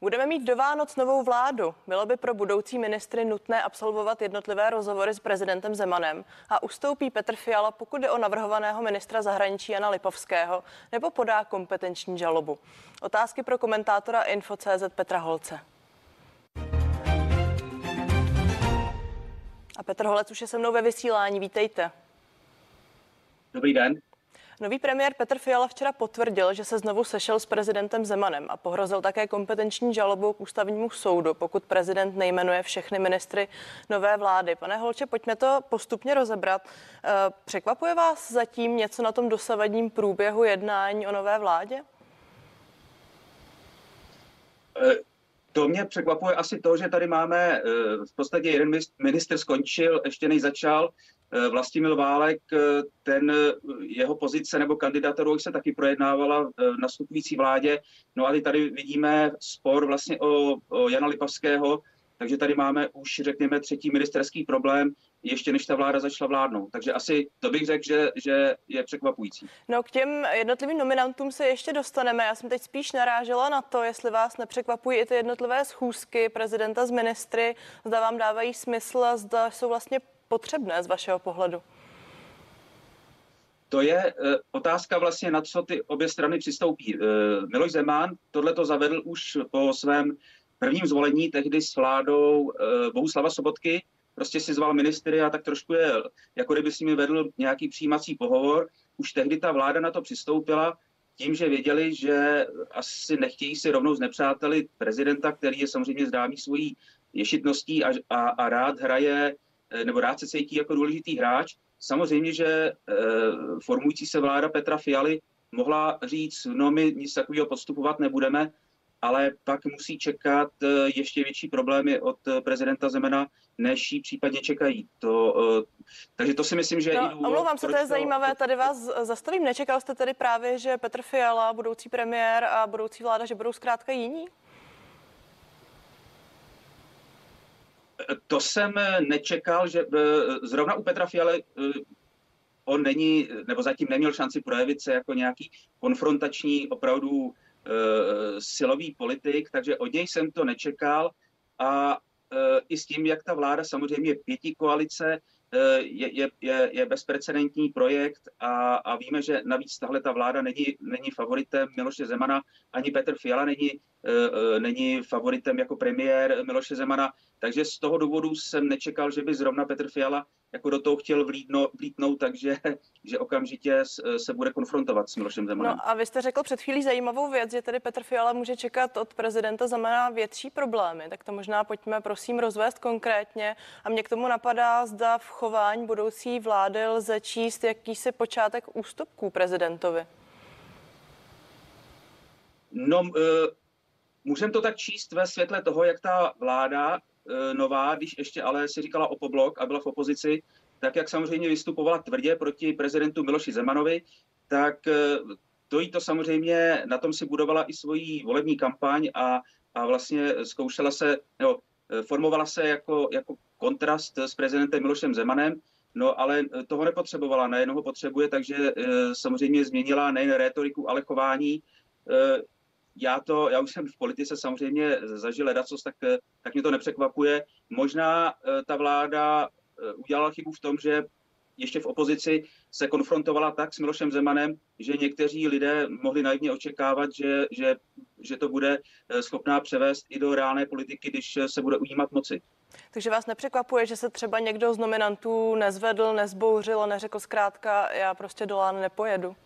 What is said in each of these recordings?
Budeme mít do Vánoc novou vládu. Bylo by pro budoucí ministry nutné absolvovat jednotlivé rozhovory s prezidentem Zemanem a ustoupí Petr Fiala, pokud je o navrhovaného ministra zahraničí Jana Lipovského, nebo podá kompetenční žalobu. Otázky pro komentátora Info.cz Petra Holce. A Petr Holec už je se mnou ve vysílání. Vítejte. Dobrý den. Nový premiér Petr Fiala včera potvrdil, že se znovu sešel s prezidentem Zemanem a pohrozil také kompetenční žalobou k ústavnímu soudu, pokud prezident nejmenuje všechny ministry nové vlády. Pane Holče, pojďme to postupně rozebrat. Eh, překvapuje vás zatím něco na tom dosavadním průběhu jednání o nové vládě? Eh, to mě překvapuje asi to, že tady máme eh, v podstatě jeden minister skončil, ještě než začal, Vlastimil Válek, eh, ten eh, jeho pozice nebo kandidaturu se taky projednávala v nastupující vládě. No a tady vidíme spor vlastně o, o Jana Lipavského, takže tady máme už, řekněme, třetí ministerský problém, ještě než ta vláda začala vládnout. Takže asi to bych řekl, že, že je překvapující. No k těm jednotlivým nominantům se ještě dostaneme. Já jsem teď spíš narážela na to, jestli vás nepřekvapují i ty jednotlivé schůzky prezidenta z ministry, zda vám dávají smysl zda jsou vlastně potřebné z vašeho pohledu? To je e, otázka vlastně, na co ty obě strany přistoupí. E, Miloš Zeman tohle to zavedl už po svém prvním zvolení, tehdy s vládou e, Bohuslava Sobotky. Prostě si zval ministry a tak trošku je, jako kdyby s nimi vedl nějaký přijímací pohovor. Už tehdy ta vláda na to přistoupila tím, že věděli, že asi nechtějí si rovnou z nepřáteli prezidenta, který je samozřejmě známý svojí ješitností a, a, a rád hraje Eh, nebo rád se cítí jako důležitý hráč. Samozřejmě, že eh, formující se vláda Petra Fialy mohla říct, no my nic takového podstupovat nebudeme, ale pak musí čekat eh, ještě větší problémy od prezidenta Zemena, než jí případně čekají. To, takže to si myslím, že... No, omlouvám se, to je to... zajímavé, tady vás zastavím. Nečekal jste tedy právě, že Petr Fiala, budoucí premiér a budoucí vláda, že budou zkrátka jiní? To jsem nečekal, že eh, zrovna u Petra Fialy eh, on není, nebo zatím neměl šanci projevit se jako nějaký konfrontační, opravdu silový politik, takže od něj jsem to nečekal. A i s tím, jak ta vláda samozřejmě pěti koalice je, je, je, je bezprecedentní projekt a, a víme, že navíc tahle ta vláda není, není favoritem Miloše Zemana, ani Petr Fiala není, není favoritem jako premiér Miloše Zemana, takže z toho důvodu jsem nečekal, že by zrovna Petr Fiala jako do toho chtěl vlídno, vlítnout, takže že okamžitě se bude konfrontovat s Milošem Zemanem. No a vy jste řekl před chvílí zajímavou věc, že tedy Petr Fiala může čekat od prezidenta Zemana větší problémy. Tak to možná pojďme prosím rozvést konkrétně. A mě k tomu napadá, zda v chování budoucí vlády lze číst jakýsi počátek ústupků prezidentovi. No, můžeme to tak číst ve světle toho, jak ta vláda E, nová, když ještě ale si říkala opoblok a byla v opozici, tak jak samozřejmě vystupovala tvrdě proti prezidentu Miloši Zemanovi, tak e, to jí to samozřejmě, na tom si budovala i svoji volební kampaň a, a vlastně zkoušela se, nebo e, formovala se jako, jako kontrast s prezidentem Milošem Zemanem, no ale toho nepotřebovala, nejen ho potřebuje, takže samozřejmě změnila nejen rétoriku, ale chování já to, já už jsem v politice samozřejmě zažil ledacos, tak, tak mě to nepřekvapuje. Možná eh, ta vláda eh, udělala chybu v tom, že ještě v opozici se konfrontovala tak s Milošem Zemanem, že někteří lidé mohli naivně očekávat, že, že, že to bude eh, schopná převést i do reálné politiky, když se bude ujímat moci. Takže vás nepřekvapuje, že se třeba někdo z nominantů nezvedl, nezbouřil a neřekl zkrátka, já prostě do nepojedu?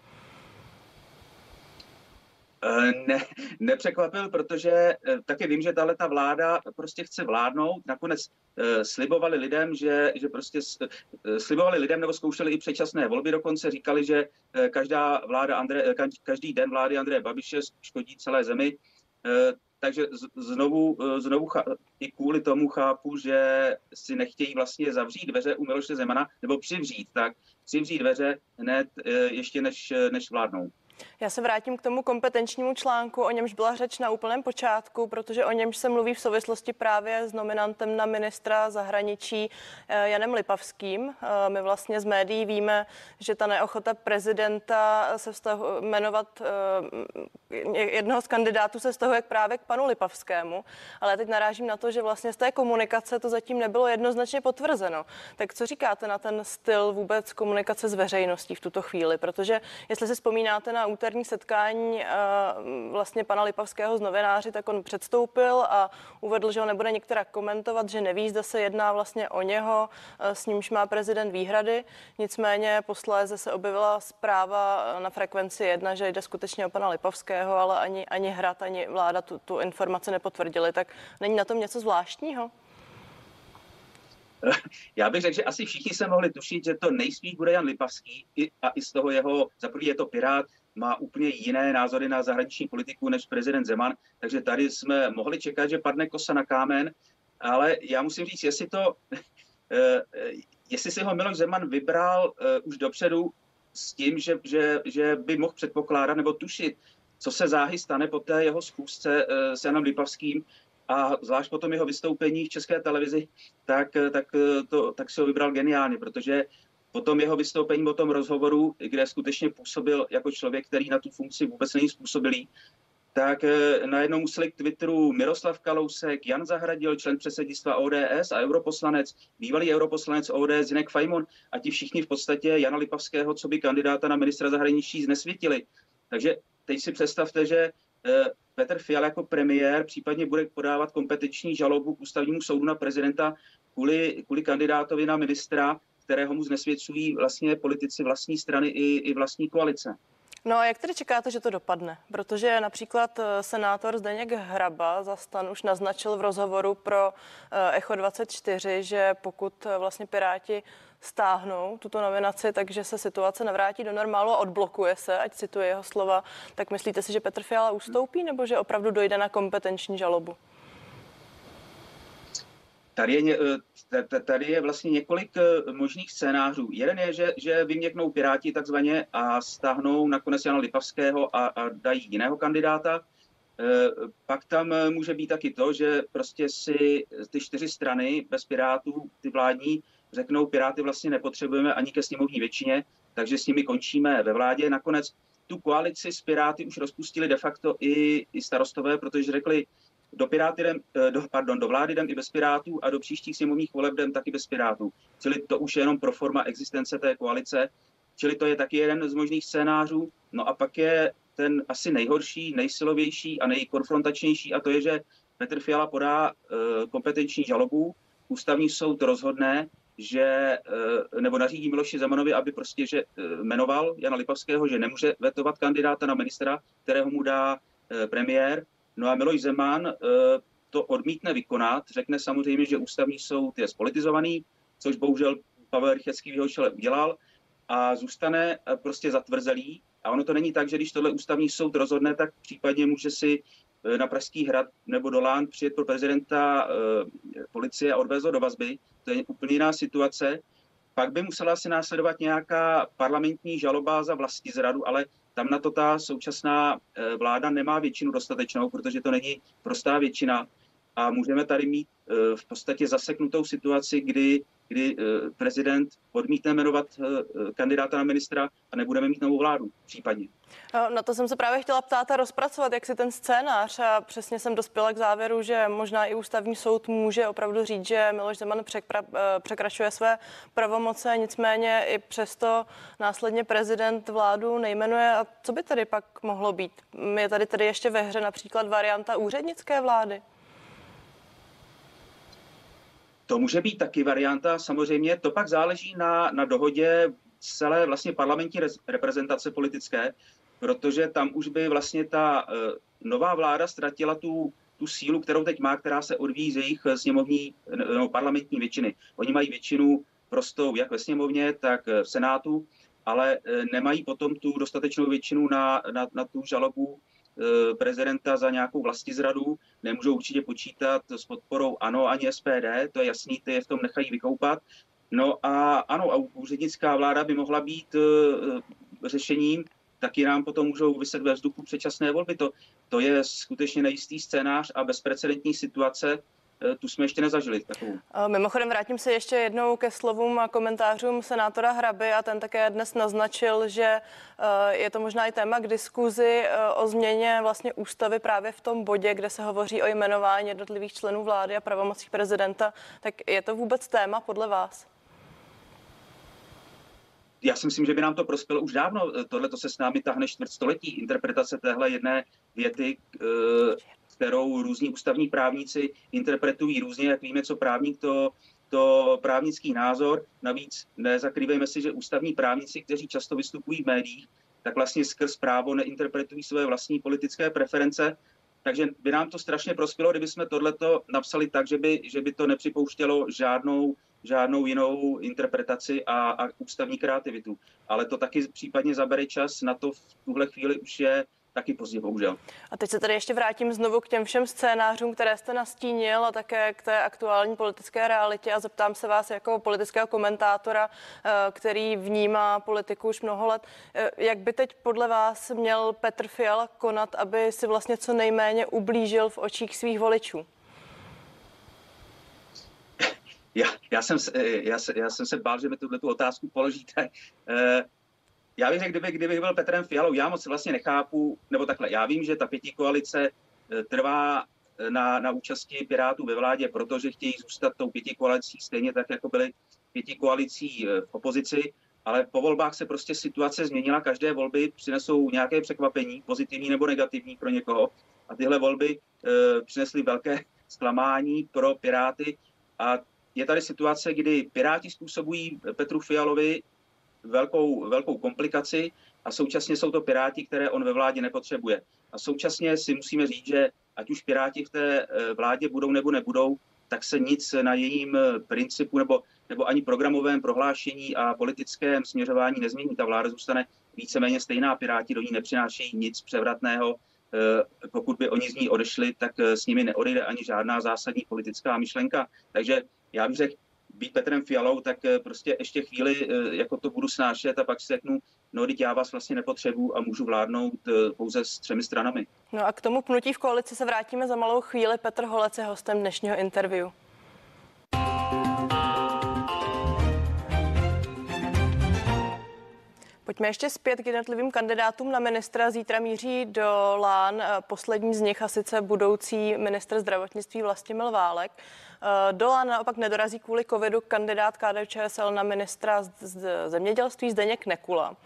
Eh, ne, nepřekvapil, protože eh, taky vím, že tahle ta vláda prostě chce vládnout. Nakonec eh, slibovali lidem, že, že prostě slibovali lidem nebo zkoušeli i předčasné volby dokonce. Říkali, že každá vláda Andre, každý den vlády Andreje Babiše škodí celé zemi. Takže znovu, znovu i kvůli tomu chápu, že si nechtějí vlastně zavřít dveře u Miloše Zemana, nebo přivřít, tak přivřít dveře hned ještě než, než vládnou. Já se vrátím k tomu kompetenčnímu článku, o němž byla řeč na úplném počátku, protože o němž se mluví v souvislosti právě s nominantem na ministra zahraničí eh, Janem Lipavským. Eh, my vlastně z médií víme, že ta neochota prezidenta se vztahu, jmenovat eh, jednoho z kandidátů se vztahuje právě k panu Lipavskému, ale teď narážím na to, že vlastně z té komunikace to zatím nebylo jednoznačně potvrzeno. Tak co říkáte na ten styl vůbec komunikace s veřejností v tuto chvíli? Protože jestli si vzpomínáte na úterní setkání eh, vlastně pana Lipavského z novináři, tak on předstoupil a uvedl, že ho nebude některá komentovat, že neví, zda se jedná vlastně o něho, eh, s nímž má prezident výhrady. Nicméně posléze se objevila zpráva na frekvenci jedna, že jde skutečně o pana Lipavského, ale ani, ani hrad, ani vláda tu, tu informaci nepotvrdili. Tak není na tom něco zvláštního? Já bych řekl, že asi všichni se mohli tušit, že to nejspíš bude Jan Lipavský a i z toho jeho, za prvý je to Pirát, má úplně jiné názory na zahraniční politiku než prezident Zeman, takže tady jsme mohli čekat, že padne kosa na kámen, ale já musím říct, jestli to, eh, jestli si ho Miloš Zeman vybral eh, už dopředu s tím, že, že, že by mohl předpokládat nebo tušit, co se záhy stane po té jeho schůzce eh, s Janem Lipavským, a zvlášť po tom jeho vystoupení v české televizi, tak, tak, to, tak si ho vybral geniálně, protože po tom jeho vystoupení, po tom rozhovoru, kde skutečně působil jako člověk, který na tu funkci vůbec není způsobilý, tak eh, najednou museli k Twitteru Miroslav Kalousek, Jan Zahradil, člen předsednictva ODS a europoslanec, bývalý europoslanec ODS Zinek Fajmon a ti všichni v podstatě Jana Lipavského, co by kandidáta na ministra zahraničí znesvětili. Takže teď si představte, že eh, Petr Fiala jako premiér případně bude podávat kompetenční žalobu k ústavnímu soudu na prezidenta kvůli, kvůli kandidátovi na ministra, kterého mu znesvědčují vlastně politici vlastní strany i, i vlastní koalice. No a jak tedy čekáte, že to dopadne? Protože například eh, senátor Zdeněk Hraba za stan už naznačil v rozhovoru pro eh, Echo 24, že pokud eh, vlastně Piráti stáhnou tuto nominaci, takže se situace navrátí do normálu a odblokuje se, ať cituje jeho slova, tak myslíte si, že Petr Fiala ustoupí nebo že opravdu dojde na kompetenční žalobu? Tady je, eh, tady je vlastně několik eh, možných scénářů. Jeden je, že, že vyměknou Piráti takzvaně a stáhnou nakonec Jana Lipavského a, a dají jiného kandidáta. Eh, pak tam může být taky to, že prostě si ty čtyři strany bez Pirátů, ty vládní, řeknou, Piráty vlastně nepotřebujeme ani ke sněmovní většině, takže s nimi končíme ve vládě. Nakonec tu koalici s Piráty už rozpustili de facto i, i starostové, protože řekli, do, Piráty jdem, eh, do, pardon, do vlády jdem i bez Pirátů a do příštích sněmovních voleb jdem taky bez Pirátů. Čili to už je jenom pro forma existence té koalice. Čili to je taky jeden z možných scénářů. No a pak je ten asi nejhorší, nejsilovější a nejkonfrontačnější a to je, že Petr Fiala podá uh, kompetenční žalobu, ústavní soud rozhodne, že, uh, nebo nařídí Miloši Zemanovi, aby prostě že, jmenoval Jana Lipavského, že nemůže vetovat kandidáta na ministra, kterého mu dá premiér No a Miloš Zeman eh, to odmítne vykonat, řekne samozřejmě, že ústavní soud je spolitizovaný, což bohužel Pavel Rychecký v jeho čele udělal a zůstane eh, prostě zatvrzelý. A ono to není tak, že když tohle ústavní soud rozhodne, tak případně může si eh, na Pražský hrad nebo do Lán přijet pro prezidenta policie a odvést ho do vazby. To je úplně jiná situace. Pak by musela asi následovat nějaká parlamentní žaloba za vlastní zradu, ale tam na to ta současná eh, vláda nemá většinu dostatečnou, protože to není prostá většina. A můžeme tady mít eh, v podstatě zaseknutou situaci, kdy, kdy eh, prezident odmítne jmenovat kandidáta na ministra a nebudeme mít novou vládu případně. Na to jsem se právě chtěla ptát a rozpracovat, jak si ten scénář a přesně jsem dospěla k závěru, že možná i ústavní soud může opravdu říct, že Miloš Zeman překra- překračuje své pravomoce, nicméně i přesto následně prezident vládu nejmenuje. A co by tady pak mohlo být? Je tady tedy ještě ve hře například varianta úřednické vlády? To může být taky varianta, samozřejmě to pak záleží na, na dohodě celé vlastně parlamentní reprezentace politické, protože tam už by vlastně ta uh, nová vláda ztratila tu, tu sílu, kterou teď má, která se odvíjí z jejich sněmovní no, parlamentní většiny. Oni mají většinu prostou jak ve sněmovně, tak v Senátu, ale nemají potom tu dostatečnou většinu na, na, na tu žalobu prezidenta za nějakou vlastizradu, nemůžou určitě počítat s podporou ANO ani SPD, to je jasný, ty je v tom nechají vykoupat. No a ano, a úřednická vláda by mohla být uh, řešením, taky nám potom můžou vyset ve vzduchu předčasné volby. To, to je skutečně nejistý scénář a bezprecedentní situace, Eh, tu jsme ještě nezažili. Takovou. Mimochodem vrátím se ještě jednou ke slovům a komentářům senátora Hraby a ten také dnes naznačil, že eh, je to možná i téma k diskuzi eh, o změně vlastně ústavy právě v tom bodě, kde se hovoří o jmenování jednotlivých členů vlády a pravomocích prezidenta. Tak je to vůbec téma podle vás? já si myslím, že by nám to prospělo už dávno. Tohle to se s námi tahne čtvrtstoletí. Interpretace téhle jedné věty, kterou různí ústavní právníci interpretují různě, jak víme, co právník to, to právnický názor. Navíc nezakrývejme si, že ústavní právníci, kteří často vystupují v médiích, tak vlastně skrz právo neinterpretují své vlastní politické preference. Takže by nám to strašně prospělo, kdyby jsme tohleto napsali tak, že by, že by to nepřipouštělo žádnou, žádnou jinou interpretaci a, a ústavní kreativitu. Ale to taky případně zabere čas, na to v tuhle chvíli už je taky pozdě, bohužel. A teď se tady ještě vrátím znovu k těm všem scénářům, které jste nastínil a také k té aktuální politické realitě a zeptám se vás jako politického komentátora, eh, který vnímá politiku už mnoho let. Eh, jak by teď podle vás měl Petr Fiala konat, aby si vlastně co nejméně ublížil v očích svých voličů? Já, já, jsem, já, já jsem se bál, že mi tuhle tu otázku položíte. Eh, já bych řekl, kdyby, kdybych byl Petrem Fialou, já moc vlastně nechápu, nebo takhle, já vím, že ta pětí koalice eh, trvá eh, na, na účasti Pirátů ve vládě, protože chtějí zůstat tou pětí koalicí stejně tak, jako byly pětí koalicí eh, v opozici, ale po volbách se prostě situace změnila, každé volby přinesou nějaké překvapení, pozitivní nebo negativní pro někoho. A tyhle volby e, přinesly velké zklamání pro Piráty. A je tady situace, kdy Piráti způsobují Petru Fialovi velkou, velkou komplikaci a současně jsou to Piráti, které on ve vládě nepotřebuje. A současně si musíme říct, že ať už Piráti v té eh, vládě budou nebo nebudou, tak se nic na jejím eh, principu nebo, nebo ani programovém prohlášení a politickém směřování nezmění. Ta vláda zůstane víceméně stejná. Piráti do ní nepřinášejí nic převratného. Eh, pokud by oni z ní odešli, tak s nimi neodejde ani žádná zásadní politická myšlenka. Takže já bych řekl, být Petrem Fialou, tak eh, prostě ještě chvíli eh, jako to budu snášet a pak si řeknu, no teď já vás vlastně nepotřebuju a můžu vládnout eh, pouze s třemi stranami. No a k tomu pnutí v koalici se vrátíme za malou chvíli. Petr Holec je hostem dnešního interview. Pojďme ještě zpět k jednotlivým kandidátům na ministra. Zítra míří do Lán poslední z nich a sice budoucí ministr zdravotnictví Vlastimil Válek. Eh, Dola naopak nedorazí kvůli covidu kandidát KDČSL na ministra zemědělství Zdeněk Nekula.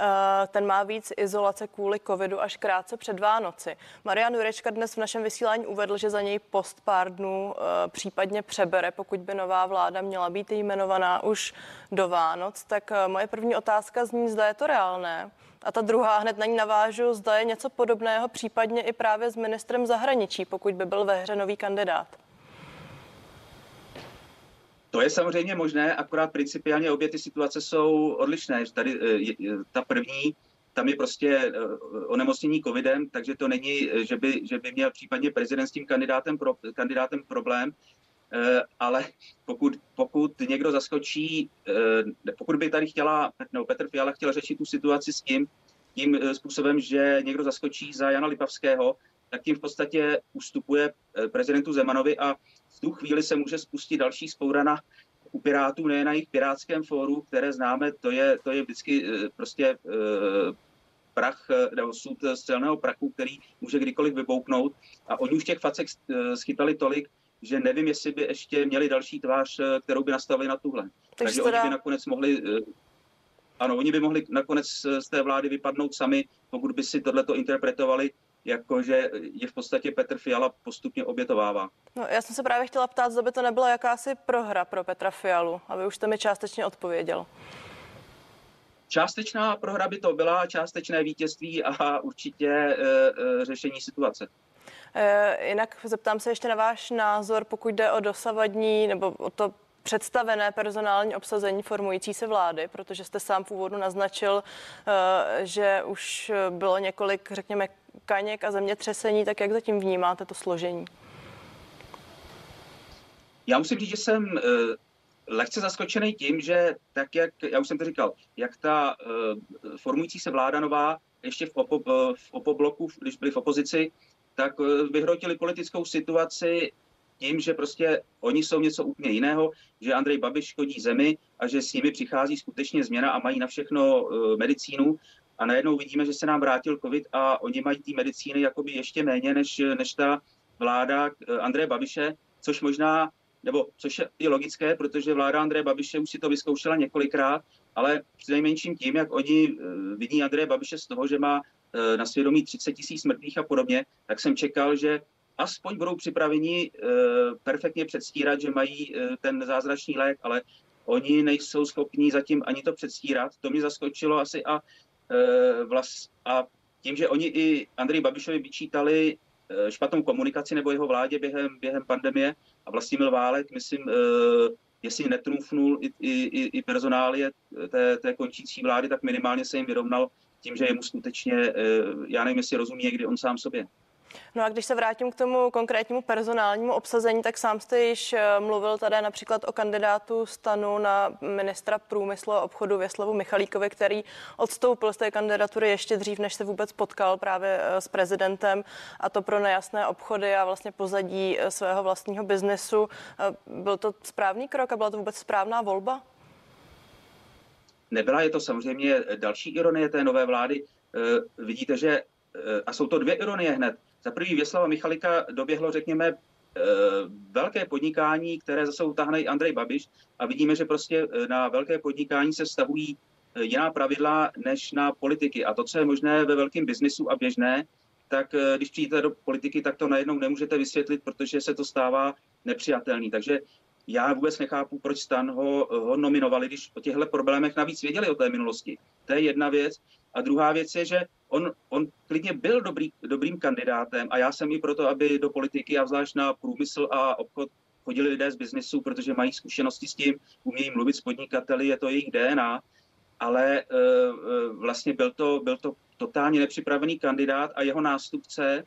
Eh, ten má víc izolace kvůli covidu až krátce před Vánoci. Marian Jurečka dnes v našem vysílání uvedl, že za něj post pár dnů eh, případně přebere, pokud by nová vláda měla být jmenovaná už do Vánoc. Tak moje první otázka zní, zda je to reálné. A ta druhá hned na ní navážu, zda je něco podobného případně i právě s ministrem zahraničí, pokud by byl ve hře nový kandidát. To je samozřejmě možné, akorát principiálně obě ty situace jsou odlišné. Tady eh, ta první, tam je prostě eh, onemocnění covidem, takže to není, že by, že by měl případně prezident s tím kandidátem, pro, kandidátem problém, eh, ale pokud, pokud někdo zaskočí, pokud by tady chtěla, nebo Petr Fiala chtěl řešit tu situaci s tím, tím způsobem, že někdo zaskočí za Jana Lipavského, tak tím v podstatě ustupuje prezidentu Zemanovi a v tu chvíli se může spustit další spourana u Pirátů, ne na jejich pirátském fóru, které známe, to je, to je vždycky eh, prostě eh, prach eh, nebo sud střelného prachu, který může kdykoliv vybouknout. A oni už těch facek schytali tolik, že nevím, jestli by ještě měli další tvář, kterou by nastavili na tuhle. Takže, Takže oni by nakonec mohli ano, oni by mohli nakonec z té vlády vypadnout sami, pokud by si tohleto interpretovali jakože je v podstatě Petr Fiala postupně obětovává. No, já jsem se právě chtěla ptát, zda by to nebyla jakási prohra pro Petra Fialu, aby už jste mi částečně odpověděl. Částečná prohra by to byla, částečné vítězství a určitě e, e, řešení situace. E, jinak zeptám se ještě na váš názor, pokud jde o dosavadní nebo o to představené personální obsazení formující se vlády, protože jste sám v úvodu naznačil, že už bylo několik, řekněme, kaněk a zemětřesení, tak jak zatím vnímáte to složení? Já musím říct, že jsem uh, lehce zaskočený tím, že tak jak, já už jsem to říkal, jak ta uh, formující se vláda nová ještě v, opo, v opobloku, když byli v opozici, tak vyhrotili politickou situaci tím, že prostě oni jsou něco úplně jiného, že Andrej Babiš škodí zemi a že s nimi přichází skutečně změna a mají na všechno medicínu. A najednou vidíme, že se nám vrátil covid a oni mají té medicíny jakoby ještě méně než, než ta vláda eh, Andreje Babiše, což možná, nebo což je i logické, protože vláda Andreje Babiše už si to vyzkoušela několikrát, ale přinejmenším tím, jak oni eh, vidí Andreje Babiše z toho, že má eh, na svědomí 30 tisíc mrtvých a podobně, tak jsem čekal, že aspoň budou připraveni perfektně předstírat, že mají ten zázračný lék, ale oni nejsou schopní zatím ani to předstírat. To mě zaskočilo asi a Eh, a tím, že oni i Andrej Babišovi vyčítali eh, špatnou komunikaci nebo jeho vládě během, během pandemie a Vlastimil Válek, myslím, eh, jestli netrůfnul i, i, i personálie té, té končící vlády, tak minimálně se jim vyrovnal tím, že jemu skutečně, já nevím, jestli rozumí někdy on sám sobě. No a když se vrátím k tomu konkrétnímu personálnímu obsazení, tak sám jste již eh, mluvil tady například o kandidátu stanu na ministra průmyslu a obchodu Věslavu Michalíkovi, který odstoupil z té kandidatury ještě dřív, než se vůbec potkal právě eh, s prezidentem a to pro nejasné obchody a vlastně pozadí eh, svého vlastního biznesu. Byl to správný krok a byla to vůbec správná volba? Nebyla, je to samozřejmě další ironie té nové vlády. Vidíte, že a jsou to dvě ironie hned. Za prvý Věslava Michalika doběhlo, řekněme, eh, velké podnikání, které zase utáhne Andrej Babiš a vidíme, že prostě eh, na velké podnikání se stavují eh, jiná pravidla než na politiky. A to, co je možné ve velkém biznisu a běžné, tak když přijdete do politiky, tak to najednou nemůžete vysvětlit, protože se to stává nepřijatelný. Takže já vůbec nechápu, proč stan ho, ho nominovali, když o těchto problémech navíc věděli o té minulosti. To je jedna věc. A druhá věc je, že on, on klidně byl dobrý, dobrým kandidátem a já jsem i proto, aby do politiky a zvlášť na průmysl a obchod chodili lidé z biznesu, protože mají zkušenosti s tím, umějí mluvit s podnikateli, je to jejich DNA, ale uh, vlastně byl to, byl to totálně nepřipravený kandidát a jeho nástupce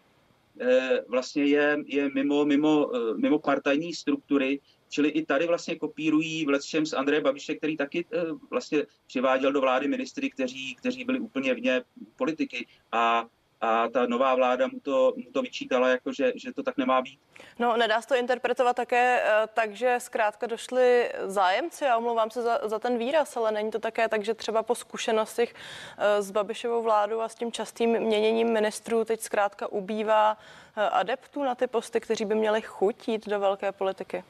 uh, vlastně je, je mimo, mimo, mimo partajní struktury, Čili i tady vlastně kopírují v čem z Andreje Babiše, který taky eh, vlastně přiváděl do vlády ministry, kteří, kteří byli úplně vně politiky a a ta nová vláda mu to, mu to vyčítala, jako že, že to tak nemá být. No, nedá se to interpretovat také eh, tak, že zkrátka došli zájemci, a omlouvám se za, za ten výraz, ale není to také tak, že třeba po zkušenostech eh, s Babišovou vládou a s tím častým měněním ministrů teď zkrátka ubývá adeptů na ty posty, kteří by měli chutit do velké politiky?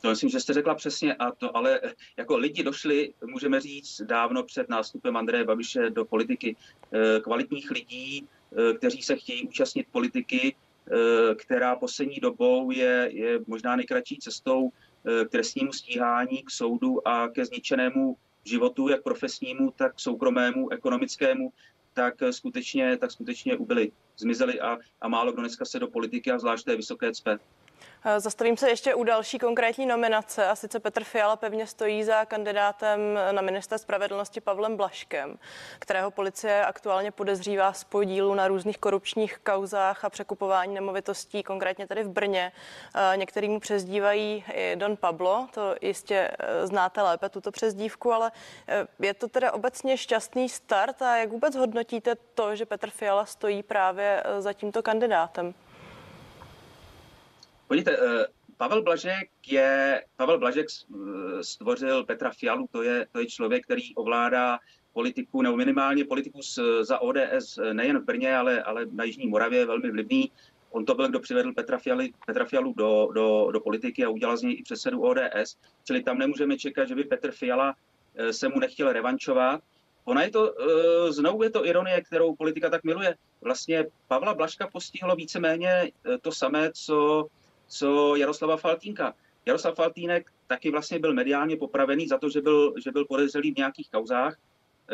To myslím, že jste řekla přesně, a to ale jako lidi došli, můžeme říct, dávno před nástupem Andreje Babiše do politiky. Eh, kvalitních lidí, eh, kteří se chtějí účastnit politiky, eh, která poslední dobou je, je možná nejkratší cestou k trestnímu stíhání, k soudu a ke zničenému životu, jak profesnímu, tak soukromému, ekonomickému, tak skutečně, tak skutečně ubyli, zmizeli a, a málo kdo dneska se do politiky a zvlášť té vysoké cpe. Eh, zastavím se ještě u další konkrétní nominace a sice Petr Fiala pevně stojí za kandidátem na minister spravedlnosti Pavlem Blaškem, kterého policie aktuálně podezřívá z podílu na různých korupčních kauzách a překupování nemovitostí, konkrétně tady v Brně. Eh, některý mu přezdívají i Don Pablo, to jistě eh, znáte lépe tuto přezdívku, ale je to teda obecně šťastný start a jak vůbec hodnotíte to, že Petr Fiala stojí právě za tímto kandidátem? Podívejte, eh, Pavel Blažek je, Pavel Blažek eh, stvořil Petra Fialu, to je, to je člověk, který ovládá politiku, nebo minimálně politiku z, za ODS nejen v Brně, ale, ale na Jižní Moravě, velmi vlivný. On to byl, kdo přivedl Petra, Fialy, Petra Fialu do, do, do politiky a udělal z něj i předsedu ODS. Čili tam nemůžeme čekat, že by Petr Fiala eh, se mu nechtěl revančovat. Ona je to, znovu je to ironie, kterou politika tak miluje. Vlastně Pavla Blaška postihlo víceméně to samé, co co Jaroslava Faltínka. Jaroslav Faltínek taky vlastně byl mediálně popravený za to, že byl, že byl podezřelý v nějakých kauzách.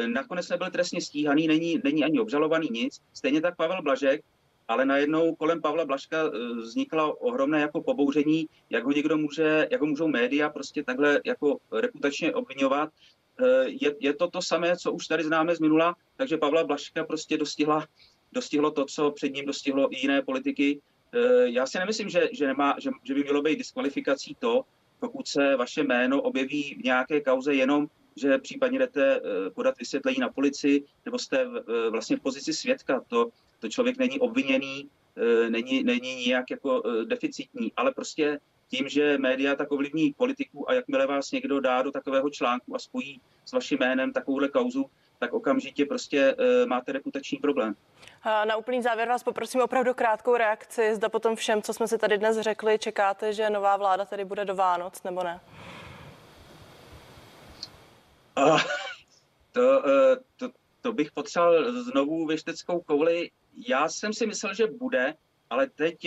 Nakonec nebyl trestně stíhaný, není, není ani obžalovaný nic. Stejně tak Pavel Blažek, ale najednou kolem Pavla Blažka eh, vzniklo ohromné jako pobouření, jak ho někdo může, jak ho můžou média prostě takhle jako reputačně obvinovat. Eh, je, je to to samé, co už tady známe z minula, takže Pavla Blažka prostě dostihla, dostihlo to, co před ním dostihlo i jiné politiky, já si nemyslím, že, že, nemá, že, že by mělo být diskvalifikací to, pokud se vaše jméno objeví v nějaké kauze jenom že případně jdete podat vysvětlení na policii, nebo jste vlastně v pozici svědka. To, to člověk není obviněný, není, není nijak jako deficitní, ale prostě tím, že média tak ovlivní politiků a jakmile vás někdo dá do takového článku a spojí s vaším jménem takovouhle kauzu, tak okamžitě prostě uh, máte reputační problém. Na úplný závěr vás poprosím opravdu krátkou reakci. Zda potom všem, co jsme si tady dnes řekli, čekáte, že nová vláda tady bude do Vánoc, nebo ne? Uh, to, uh, to, to bych potřeboval znovu věšteckou kouli. Já jsem si myslel, že bude, ale teď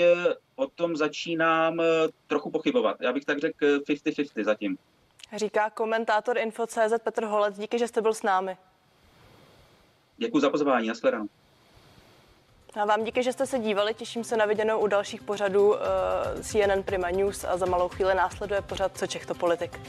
o tom začínám trochu pochybovat. Já bych tak řekl 50-50 zatím. Říká komentátor Info.cz Petr Holec. Díky, že jste byl s námi. Děkuji za pozvání, nashledanou. A vám díky, že jste se dívali, těším se na viděnou u dalších pořadů uh, CNN Prima News a za malou chvíli následuje pořad Co Čech to politik.